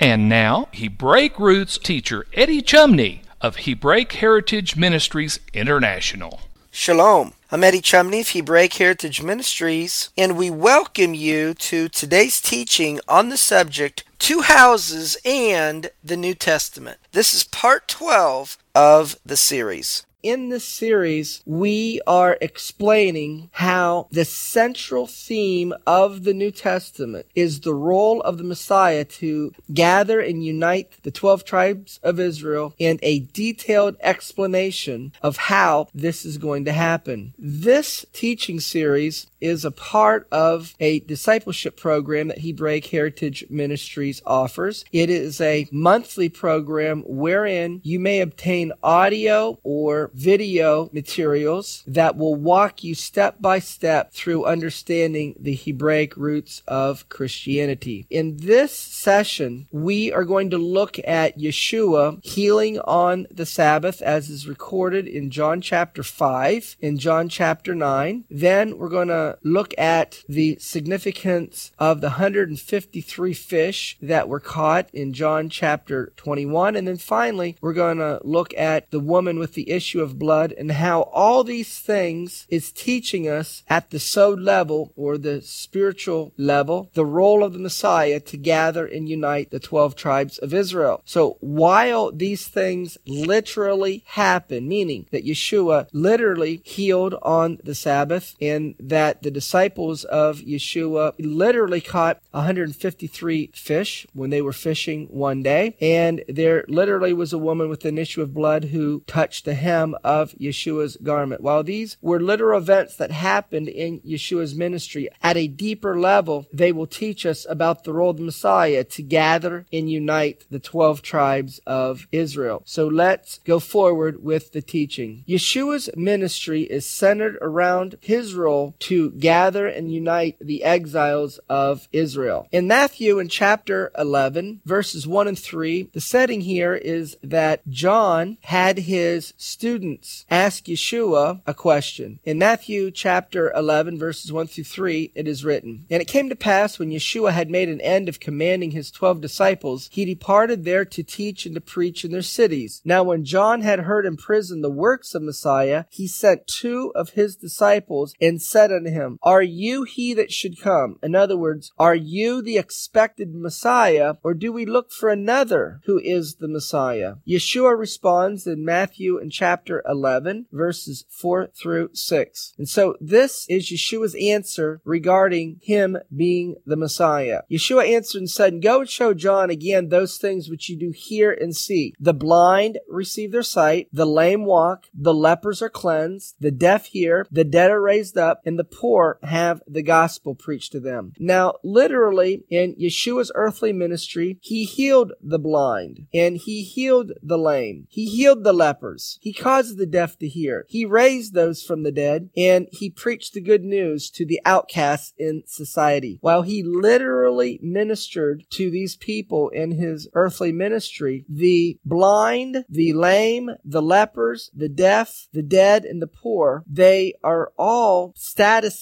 And now, Hebraic roots teacher Eddie Chumney of Hebraic Heritage Ministries International. Shalom. I'm Eddie Chumney of Hebraic Heritage Ministries, and we welcome you to today's teaching on the subject Two Houses and the New Testament. This is part 12 of the series in this series, we are explaining how the central theme of the New Testament is the role of the Messiah to gather and unite the 12 tribes of Israel and a detailed explanation of how this is going to happen. This teaching series is a part of a discipleship program that Hebraic Heritage Ministries offers. It is a monthly program wherein you may obtain audio or video materials that will walk you step by step through understanding the Hebraic roots of Christianity. In this session, we are going to look at Yeshua healing on the Sabbath as is recorded in John chapter 5, in John chapter 9. Then we're going to look at the significance of the 153 fish that were caught in John chapter 21. And then finally, we're going to look at the woman with the issue of blood and how all these things is teaching us at the sod level or the spiritual level the role of the Messiah to gather and unite the 12 tribes of Israel. So while these things literally happen, meaning that Yeshua literally healed on the Sabbath and that the disciples of Yeshua literally caught 153 fish when they were fishing one day, and there literally was a woman with an issue of blood who touched the hem of Yeshua's garment. While these were literal events that happened in Yeshua's ministry, at a deeper level, they will teach us about the role of the Messiah to gather and unite the 12 tribes of Israel. So let's go forward with the teaching. Yeshua's ministry is centered around his role to gather and unite the exiles of Israel. In Matthew in chapter 11, verses 1 and 3, the setting here is that John had his students ask Yeshua a question. In Matthew chapter 11, verses 1 through 3, it is written, And it came to pass when Yeshua had made an end of commanding his twelve disciples, he departed there to teach and to preach in their cities. Now when John had heard in prison the works of Messiah, he sent two of his disciples and said unto him, Are you he that should come? In other words, are you the expected Messiah, or do we look for another who is the Messiah? Yeshua responds in Matthew in chapter 11, verses 4 through 6. And so this is Yeshua's answer regarding him being the Messiah. Yeshua answered and said, Go and show John again those things which you do hear and see. The blind receive their sight, the lame walk, the lepers are cleansed, the deaf hear, the dead are raised up, and the poor have the gospel preached to them. Now, literally, in Yeshua's earthly ministry, he healed the blind and he healed the lame. He healed the lepers. He caused the deaf to hear. He raised those from the dead and he preached the good news to the outcasts in society. While he literally ministered to these people in his earthly ministry, the blind, the lame, the lepers, the deaf, the dead, and the poor, they are all status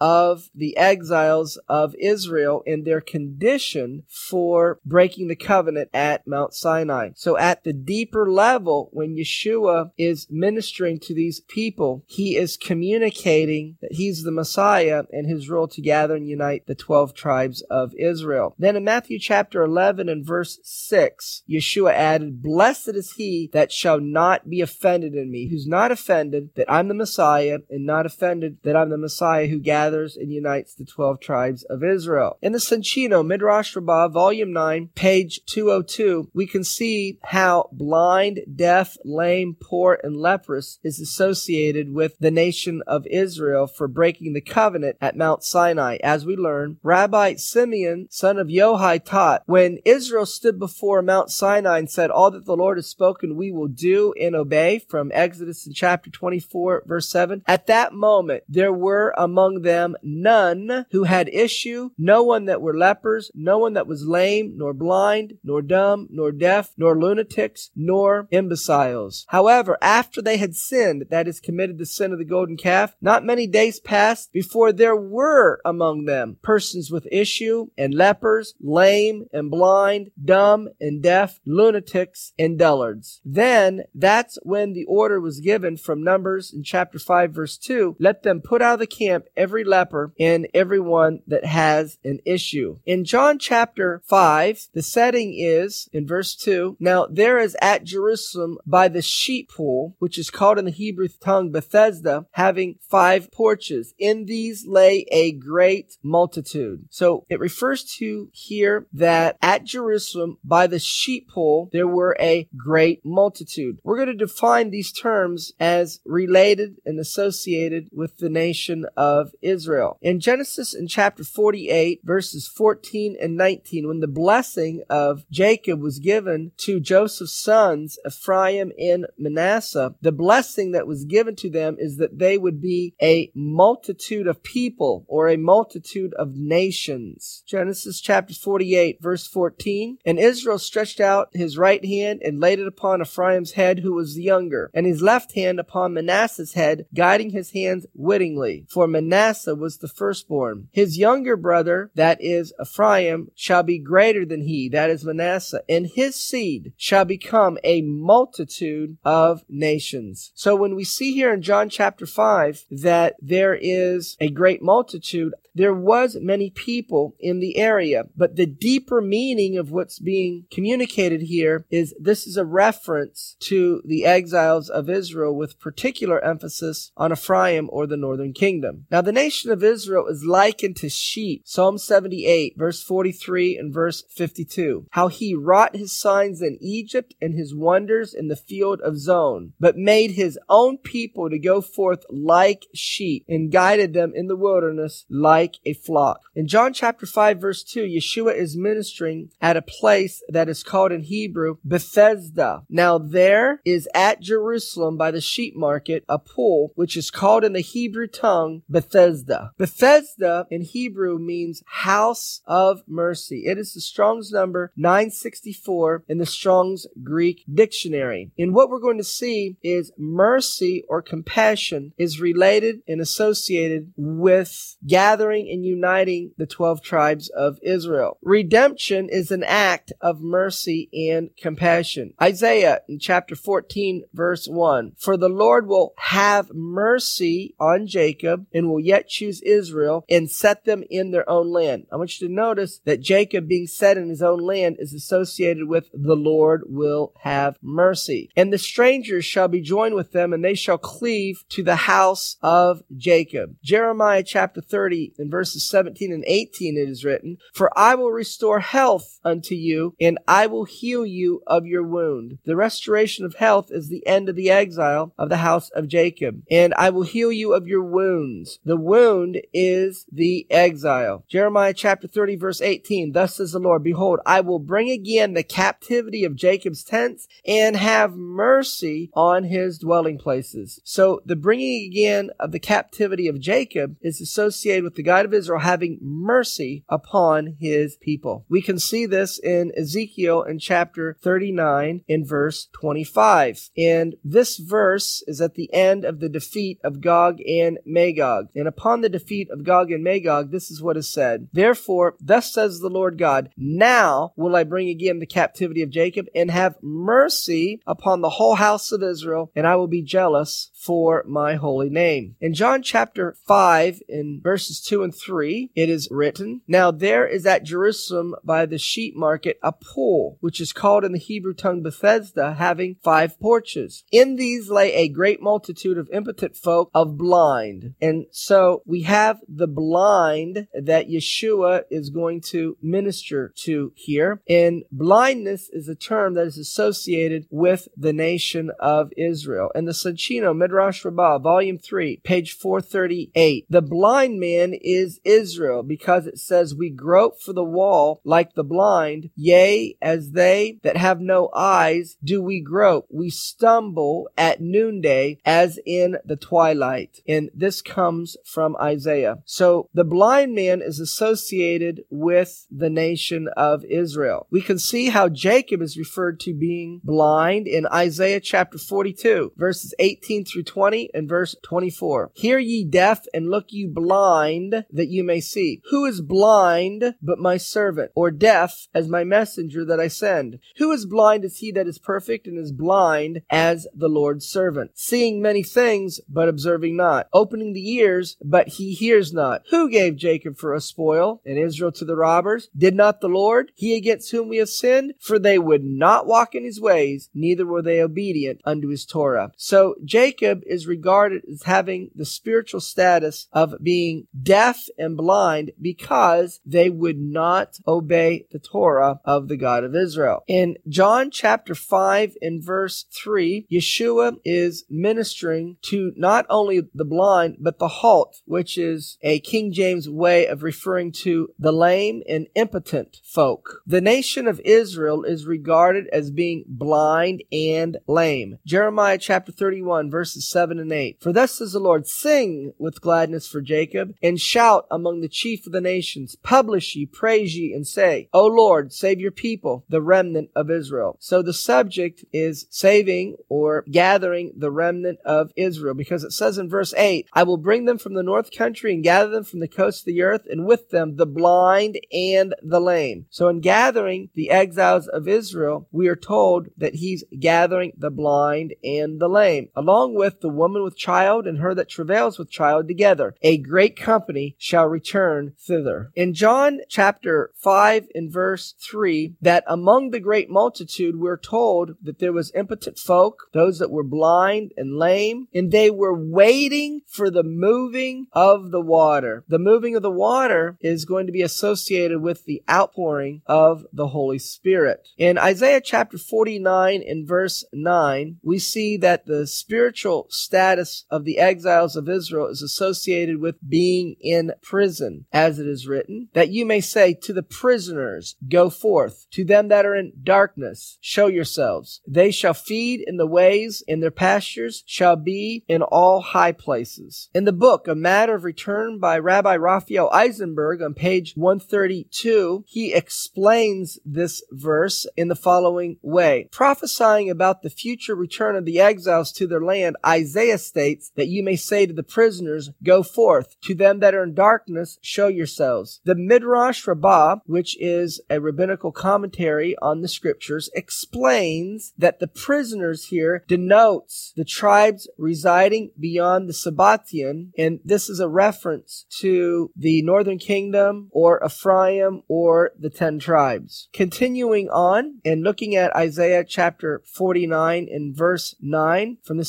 of the exiles of Israel and their condition for breaking the covenant at Mount Sinai. So at the deeper level, when Yeshua is ministering to these people, he is communicating that he's the Messiah and his role to gather and unite the 12 tribes of Israel. Then in Matthew chapter 11 and verse 6, Yeshua added, Blessed is he that shall not be offended in me, who's not offended that I'm the Messiah and not offended that I'm the Messiah who gathers and unites the 12 tribes of Israel. In the Soncino, Midrash Rabbah, volume 9, page 202, we can see how blind, deaf, lame, poor, and leprous is associated with the nation of Israel for breaking the covenant at Mount Sinai. As we learn, Rabbi Simeon, son of Yohai, taught, when Israel stood before Mount Sinai and said, All that the Lord has spoken we will do and obey, from Exodus in chapter 24, verse 7, at that moment there were among them none who had issue, no one that were lepers, no one that was lame, nor blind, nor dumb, nor deaf, nor lunatics, nor imbeciles. However, after they had sinned, that is, committed the sin of the golden calf, not many days passed before there were among them persons with issue, and lepers, lame, and blind, dumb, and deaf, lunatics, and dullards. Then that's when the order was given from Numbers in chapter 5, verse 2 let them put out of the camp every leper and everyone that has an issue. In John chapter 5, the setting is in verse 2 Now there is at Jerusalem by the sheep pool, which is called in the Hebrew tongue Bethesda, having five porches. In these lay a great multitude. So it refers to here that at Jerusalem by the sheep pool there were a great multitude. We're going to define these terms as related and associated with the nation of Israel. In Genesis in chapter 48 verses 14 and 19 when the blessing of Jacob was given to Joseph's sons Ephraim and Manasseh, the blessing that was given to them is that they would be a multitude of people or a multitude of nations. Genesis chapter 48 verse 14 And Israel stretched out his right hand and laid it upon Ephraim's head who was the younger, and his left hand upon Manasseh's head, guiding his hands wittingly. For Manasseh was the firstborn. His younger brother, that is Ephraim, shall be greater than he, that is Manasseh, and his seed shall become a multitude of nations. So when we see here in John chapter 5 that there is a great multitude, there was many people in the area, but the deeper meaning of what's being communicated here is this is a reference to the exiles of Israel with particular emphasis on Ephraim or the northern kingdom. Now the nation of Israel is likened to sheep. Psalm 78 verse 43 and verse 52. How he wrought his signs in Egypt and his wonders in the field of Zoan, but made his own people to go forth like sheep and guided them in the wilderness like like a flock. In John chapter 5 verse 2, Yeshua is ministering at a place that is called in Hebrew Bethesda. Now there is at Jerusalem by the sheep market a pool which is called in the Hebrew tongue Bethesda. Bethesda in Hebrew means house of mercy. It is the Strong's number 964 in the Strong's Greek dictionary. And what we're going to see is mercy or compassion is related and associated with gathering and uniting the 12 tribes of Israel. Redemption is an act of mercy and compassion. Isaiah in chapter 14 verse 1. For the Lord will have mercy on Jacob and will yet choose Israel and set them in their own land. I want you to notice that Jacob being set in his own land is associated with the Lord will have mercy. And the strangers shall be joined with them and they shall cleave to the house of Jacob. Jeremiah chapter 30 in verses 17 and 18 it is written, For I will restore health unto you, and I will heal you of your wound. The restoration of health is the end of the exile of the house of Jacob. And I will heal you of your wounds. The wound is the exile. Jeremiah chapter 30 verse 18, Thus says the Lord, Behold, I will bring again the captivity of Jacob's tents and have mercy on his dwelling places. So the bringing again of the captivity of Jacob is associated with the God of Israel having mercy upon his people. We can see this in Ezekiel in chapter 39 in verse 25. And this verse is at the end of the defeat of Gog and Magog. And upon the defeat of Gog and Magog, this is what is said. Therefore, thus says the Lord God, now will I bring again the captivity of Jacob and have mercy upon the whole house of Israel, and I will be jealous for my holy name. In John chapter 5, in verses 2 and 3, it is written, Now there is at Jerusalem by the sheep market a pool, which is called in the Hebrew tongue Bethesda, having five porches. In these lay a great multitude of impotent folk of blind. And so we have the blind that Yeshua is going to minister to here. And blindness is a term that is associated with the nation of Israel. And the Soncino Midrash Rabbah, volume 3, page 438. The blind man is Israel because it says, We grope for the wall like the blind, yea, as they that have no eyes do we grope. We stumble at noonday as in the twilight. And this comes from Isaiah. So the blind man is associated with the nation of Israel. We can see how Jacob is referred to being blind in Isaiah chapter 42, verses 18 through 20 and verse 24. Hear ye deaf and look ye blind that you may see. Who is blind but my servant, or deaf as my messenger that I send? Who is blind as he that is perfect and is blind as the Lord's servant? Seeing many things but observing not. Opening the ears but he hears not. Who gave Jacob for a spoil and Israel to the robbers? Did not the Lord, he against whom we have sinned? For they would not walk in his ways, neither were they obedient unto his Torah. So Jacob is regarded as having the spiritual status of being deaf and blind because they would not obey the Torah of the God of Israel. In John chapter 5 in verse 3, Yeshua is ministering to not only the blind, but the halt, which is a King James way of referring to the lame and impotent folk. The nation of Israel is regarded as being blind and lame. Jeremiah chapter 31 verses 7 and 8. For thus says the Lord, sing with gladness for Jacob and shout among the chief of the nations. Publish ye, praise ye, and say, O Lord, save your people, the remnant of Israel. So the subject is saving or gathering the remnant of Israel because it says in verse 8, I will bring them from the north country and gather them from the coast of the earth and with them the blind and the lame. So in gathering the exiles of Israel, we are told that he's gathering the blind and the lame, along with the woman with child and her that travails with child together. A great company shall return thither. In John chapter 5 and verse 3, that among the great multitude we're told that there was impotent folk, those that were blind and lame, and they were waiting for the moving of the water. The moving of the water is going to be associated with the outpouring of the Holy Spirit. In Isaiah chapter 49 and verse 9, we see that the spiritual status of the exiles of Israel is associated with being in prison, as it is written, that you may say to the prisoners, go forth, to them that are in darkness, show yourselves. They shall feed in the ways, in their pastures shall be in all high places. In the book, A Matter of Return by Rabbi Raphael Eisenberg on page 132, he explains this verse in the following way. Prophesying about the future return of the exiles to their land, Isaiah states that you may say to the prisoners, go forth. To them that are in darkness, show yourselves. The Midrash Rabbah, which is a rabbinical commentary on the scriptures, explains that the prisoners here denotes the tribes residing beyond the Sabbatian, and this is a reference to the northern kingdom or Ephraim or the ten tribes. Continuing on and looking at Isaiah chapter 49 and verse 9 from the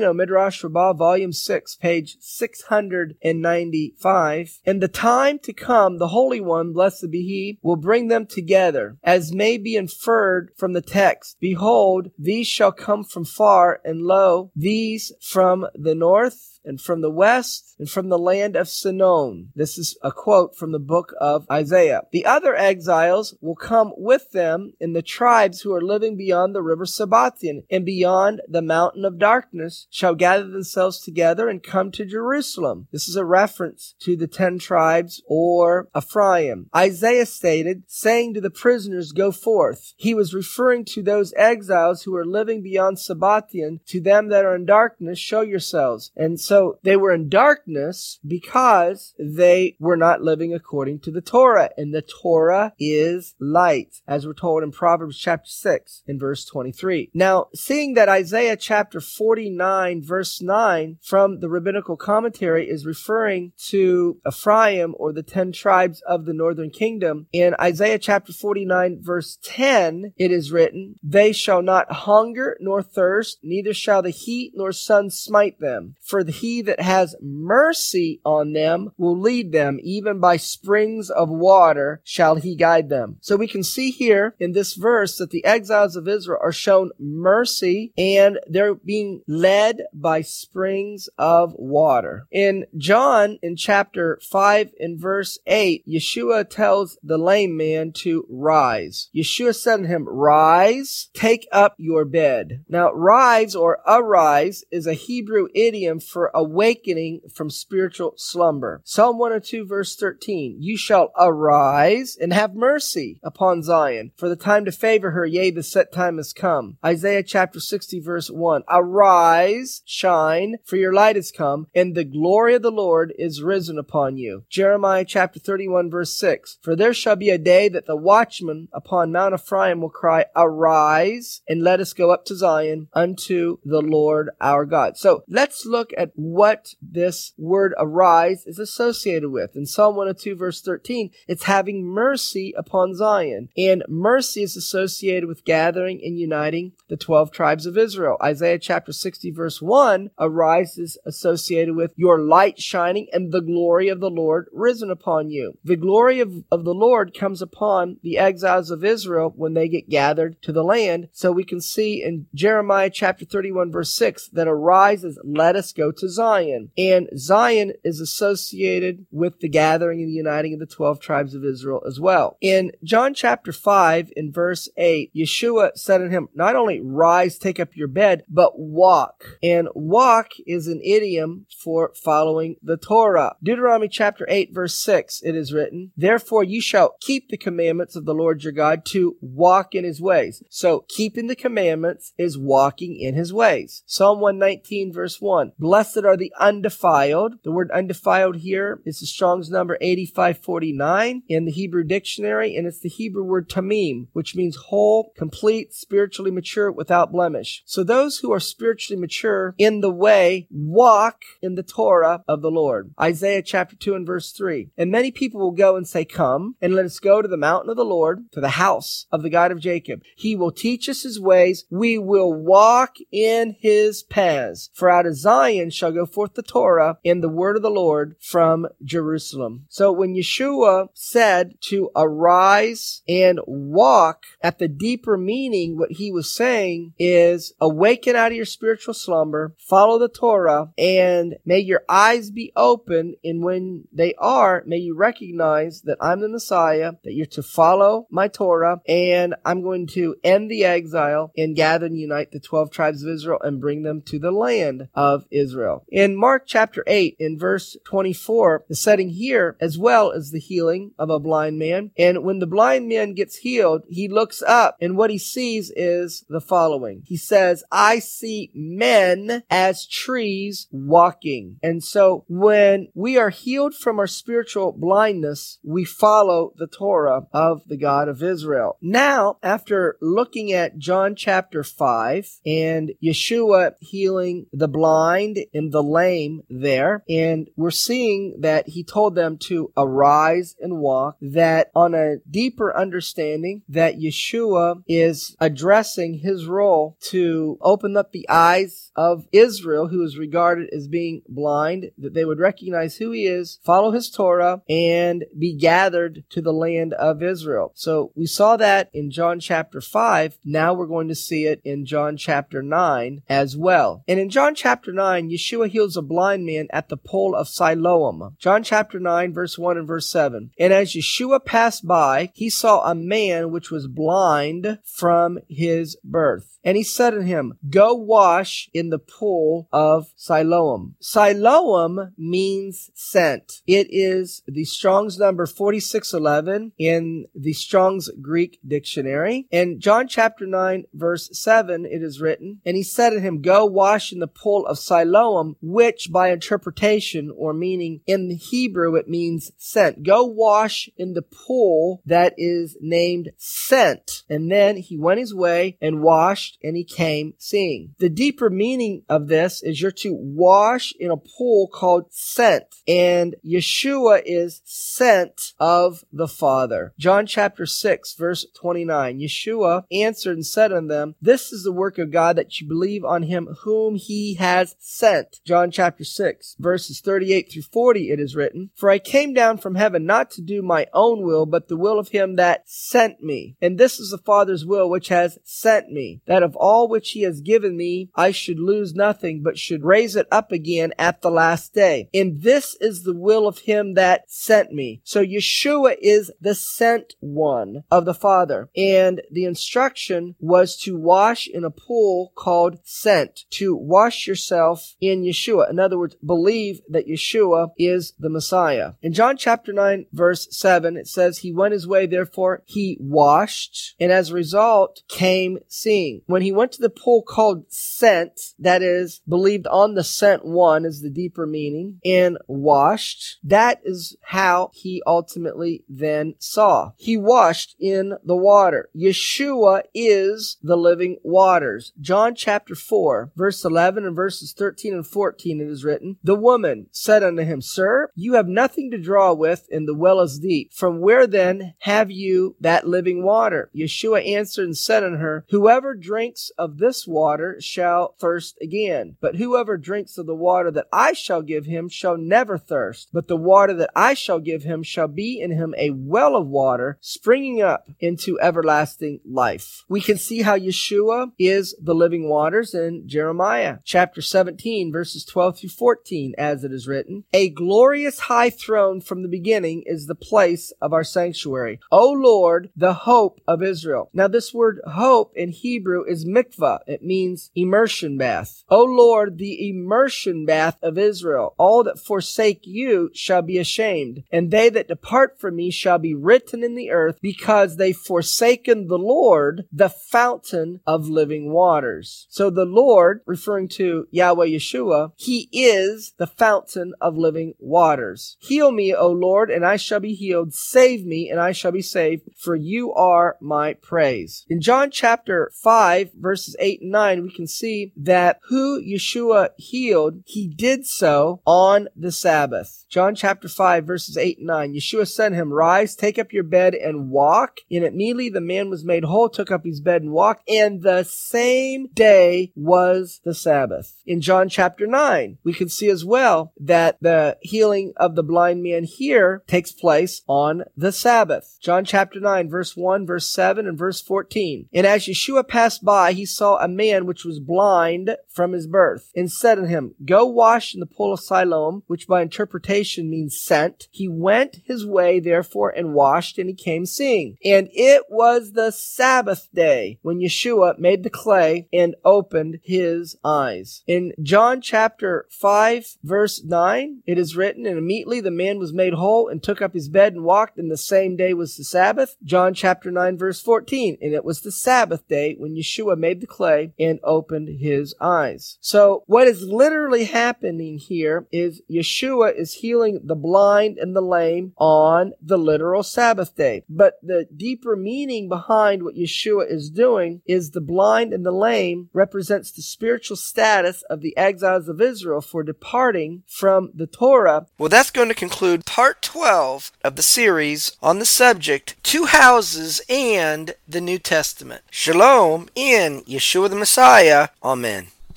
Midrash Rabbah volume 6 page 695 in the time to come the Holy One blessed be he will bring them together as may be inferred from the text. Behold these shall come from far and lo these from the north and from the west and from the land of Sinim. This is a quote from the book of Isaiah. The other exiles will come with them in the tribes who are living beyond the river Sabbatian and beyond the mountain of darkness shall gather themselves together and come to Jerusalem. This is a reference to the ten tribes or Ephraim. Isaiah stated, saying to the prisoners, go forth. He was referring to those exiles who are living beyond Sabbatian. To them that are in darkness, show yourselves. And so they were in darkness because they were not living according to the Torah. And the Torah is light, as we're told in Proverbs chapter 6 in verse 23. Now, seeing that Isaiah chapter 49 verse 9 from the rabbinical commentary is referring to Ephraim or the 10 tribes of the northern kingdom, in Isaiah chapter 49 verse 10, it is written, They shall not hunger nor thirst, neither shall the heat nor sun smite them. For he that has mercy on them will lead them, even by springs of water shall he guide them. So we can see here in this verse that the exiles of Israel are shown mercy and they're being led by springs of water. In John, in chapter 5 in verse 8, Yeshua tells the lame man to rise. Yeshua said to him, Rise, take up your bed. Now, rise or arise is a Hebrew idiom for awakening from spiritual slumber. Psalm 102 verse 13, You shall arise and have mercy upon Zion, for the time to favor her, yea, the set time has come. Isaiah chapter 60 verse 1, Arise, shine, for your light has come, and the glory of the Lord is risen upon you. Jeremiah chapter 31 verse 6, For there shall be a day that the watchman upon Mount Ephraim will cry, Arise, and let us go up to Zion unto the Lord our God. So let's look at what this word arise is associated with. In Psalm 102 verse 13, it's having mercy upon Zion. And mercy is associated with gathering and uniting the 12 tribes of Israel. Isaiah chapter 60 verse 1, arise is associated with your light shining and the glory of the Lord risen upon you. The glory of, of the Lord comes upon the exiles of Israel when they get gathered to the land. So we can see in Jeremiah chapter 31 verse 6 that arises, let us go to Zion. And Zion is associated with the gathering and the uniting of the 12 tribes of Israel as well. In John chapter 5 in verse 8, Yeshua said unto him, not only rise, take up your bed, but walk. And walk is an idiom for following the Torah. Deuteronomy chapter 8 verse 6, it is written, Therefore you shall keep the commandments of the Lord your God to walk in his ways. So keeping the commandments is walking in his ways. Psalm 119 verse 1, Blessed are the undefiled. The word undefiled here is the Strong's number 8549 in the Hebrew dictionary, and it's the Hebrew word tamim, which means whole, complete, spiritually mature, without blemish. So those who are spiritually mature in the way walk in the Torah of the Lord. Isaiah chapter 2 and verse 3. And many people will go and say, Come and let us go to the mountain of the Lord, to the house of the God of Jacob. He will teach us his ways. We will walk in his paths. For out of Zion shall go forth the Torah and the word of the Lord from Jerusalem. So when Yeshua said to arise and walk, at the deeper meaning, what he was saying is awaken out of your spiritual slumber, follow the Torah, and may your eyes be open. And when they are, may you recognize that I'm the Messiah, that you're to follow my Torah, and I'm going to end the exile and gather and unite the 12 tribes of Israel and bring them to the land of Israel. In Mark chapter 8, in verse 24, the setting here as well as the healing of a blind man. And when the blind man gets healed, he looks up and what he sees is the following. He says, I see men as trees walking. And so when we are healed from our spiritual blindness, we follow the Torah of the God of Israel. Now, after looking at John chapter 5 and Yeshua healing the blind the lame there, and we're seeing that he told them to arise and walk, that on a deeper understanding that Yeshua is addressing his role to open up the eyes of Israel, who is regarded as being blind, that they would recognize who he is, follow his Torah, and be gathered to the land of Israel. So we saw that in John chapter 5. Now we're going to see it in John chapter 9 as well. And in John chapter 9, Yeshua heals a blind man at the pool of Siloam. John chapter 9, verse 1 and verse 7. And as Yeshua passed by, he saw a man which was blind from his birth. And he said to him, Go wash in the pool of Siloam. Siloam means sent. It is the Strong's number 4611 in the Strong's Greek dictionary. In John chapter 9, verse 7, it is written, And he said to him, Go wash in the pool of Siloam, which which by interpretation or meaning in the Hebrew it means sent. Go wash in the pool that is named sent. And then he went his way and washed and he came seeing. The deeper meaning of this is you're to wash in a pool called sent. And Yeshua is sent of the Father. John chapter 6 verse 29. Yeshua answered and said unto them, This is the work of God that you believe on him whom he has sent. John chapter 6 verses 38 through 40 it is written, For I came down from heaven not to do my own will, but the will of him that sent me. And this is the Father's will which has sent me, that of all which he has given me I should lose nothing, but should raise it up again at the last day. And this is the will of him that sent me. So Yeshua is the sent one of the Father. And the instruction was to wash in a pool called sent, to wash yourself in Yeshua. In other words, believe that Yeshua is the Messiah. In John chapter 9 verse 7, it says, He went his way, therefore he washed, and as a result came seeing. When he went to the pool called sent, that is, believed on the sent one is the deeper meaning, and washed, that is how he ultimately then saw. He washed in the water. Yeshua is the living waters. John chapter 4, verse 11 and verses 13 and 14 it is written, The woman said unto him, Sir, you have nothing to draw with, and the well is deep. From where then have you that living water? Yeshua answered and said unto her, Whoever drinks of this water shall thirst again. But whoever drinks of the water that I shall give him shall never thirst. But the water that I shall give him shall be in him a well of water springing up into everlasting life. We can see how Yeshua is the living waters in Jeremiah chapter 17 verses 12 through 14 as it is written, A glorious high throne from the beginning is the place of our sanctuary. O Lord, the hope of Israel. Now this word hope in Hebrew is mikvah. It means immersion bath. O Lord, the immersion bath of Israel. All that forsake you shall be ashamed, and they that depart from me shall be written in the earth because they forsaken the Lord, the fountain of living waters. So the Lord, referring to Yahweh Yeshua, he is the fountain of living waters. Heal me, O Lord, and I shall be healed. Save me, and I shall be saved, for you are my praise. In John chapter 5, verses 8 and 9, we can see that who Yeshua healed, he did so on the Sabbath. John chapter 5, verses 8 and 9. Yeshua said to him, Rise, take up your bed and walk. And immediately the man was made whole, took up his bed and walked. And the same day was the Sabbath. In John chapter 9, we can see as well that the healing of the blind man here takes place on the Sabbath. John chapter 9, verse 1, verse 7, and verse 14. And as Yeshua passed by, he saw a man which was blind from his birth, and said unto him, Go wash in the pool of Siloam, which by interpretation means sent. He went his way, therefore, and washed, and he came seeing. And it was the Sabbath day when Yeshua made the clay and opened his eyes. In John chapter 5, verse 9, it is written, And immediately the man was made whole and took up his bed and walked, and the same day was the Sabbath. John chapter 9, verse 14, And it was the Sabbath day when Yeshua made the clay and opened his eyes. So what is literally happening here is Yeshua is healing the blind and the lame on the literal Sabbath day. But the deeper meaning behind what Yeshua is doing is the blind and the lame represents the spiritual status of the of Israel for departing from the Torah. Well, that's going to conclude part 12 of the series on the subject Two Houses and the New Testament. Shalom in Yeshua the Messiah. Amen.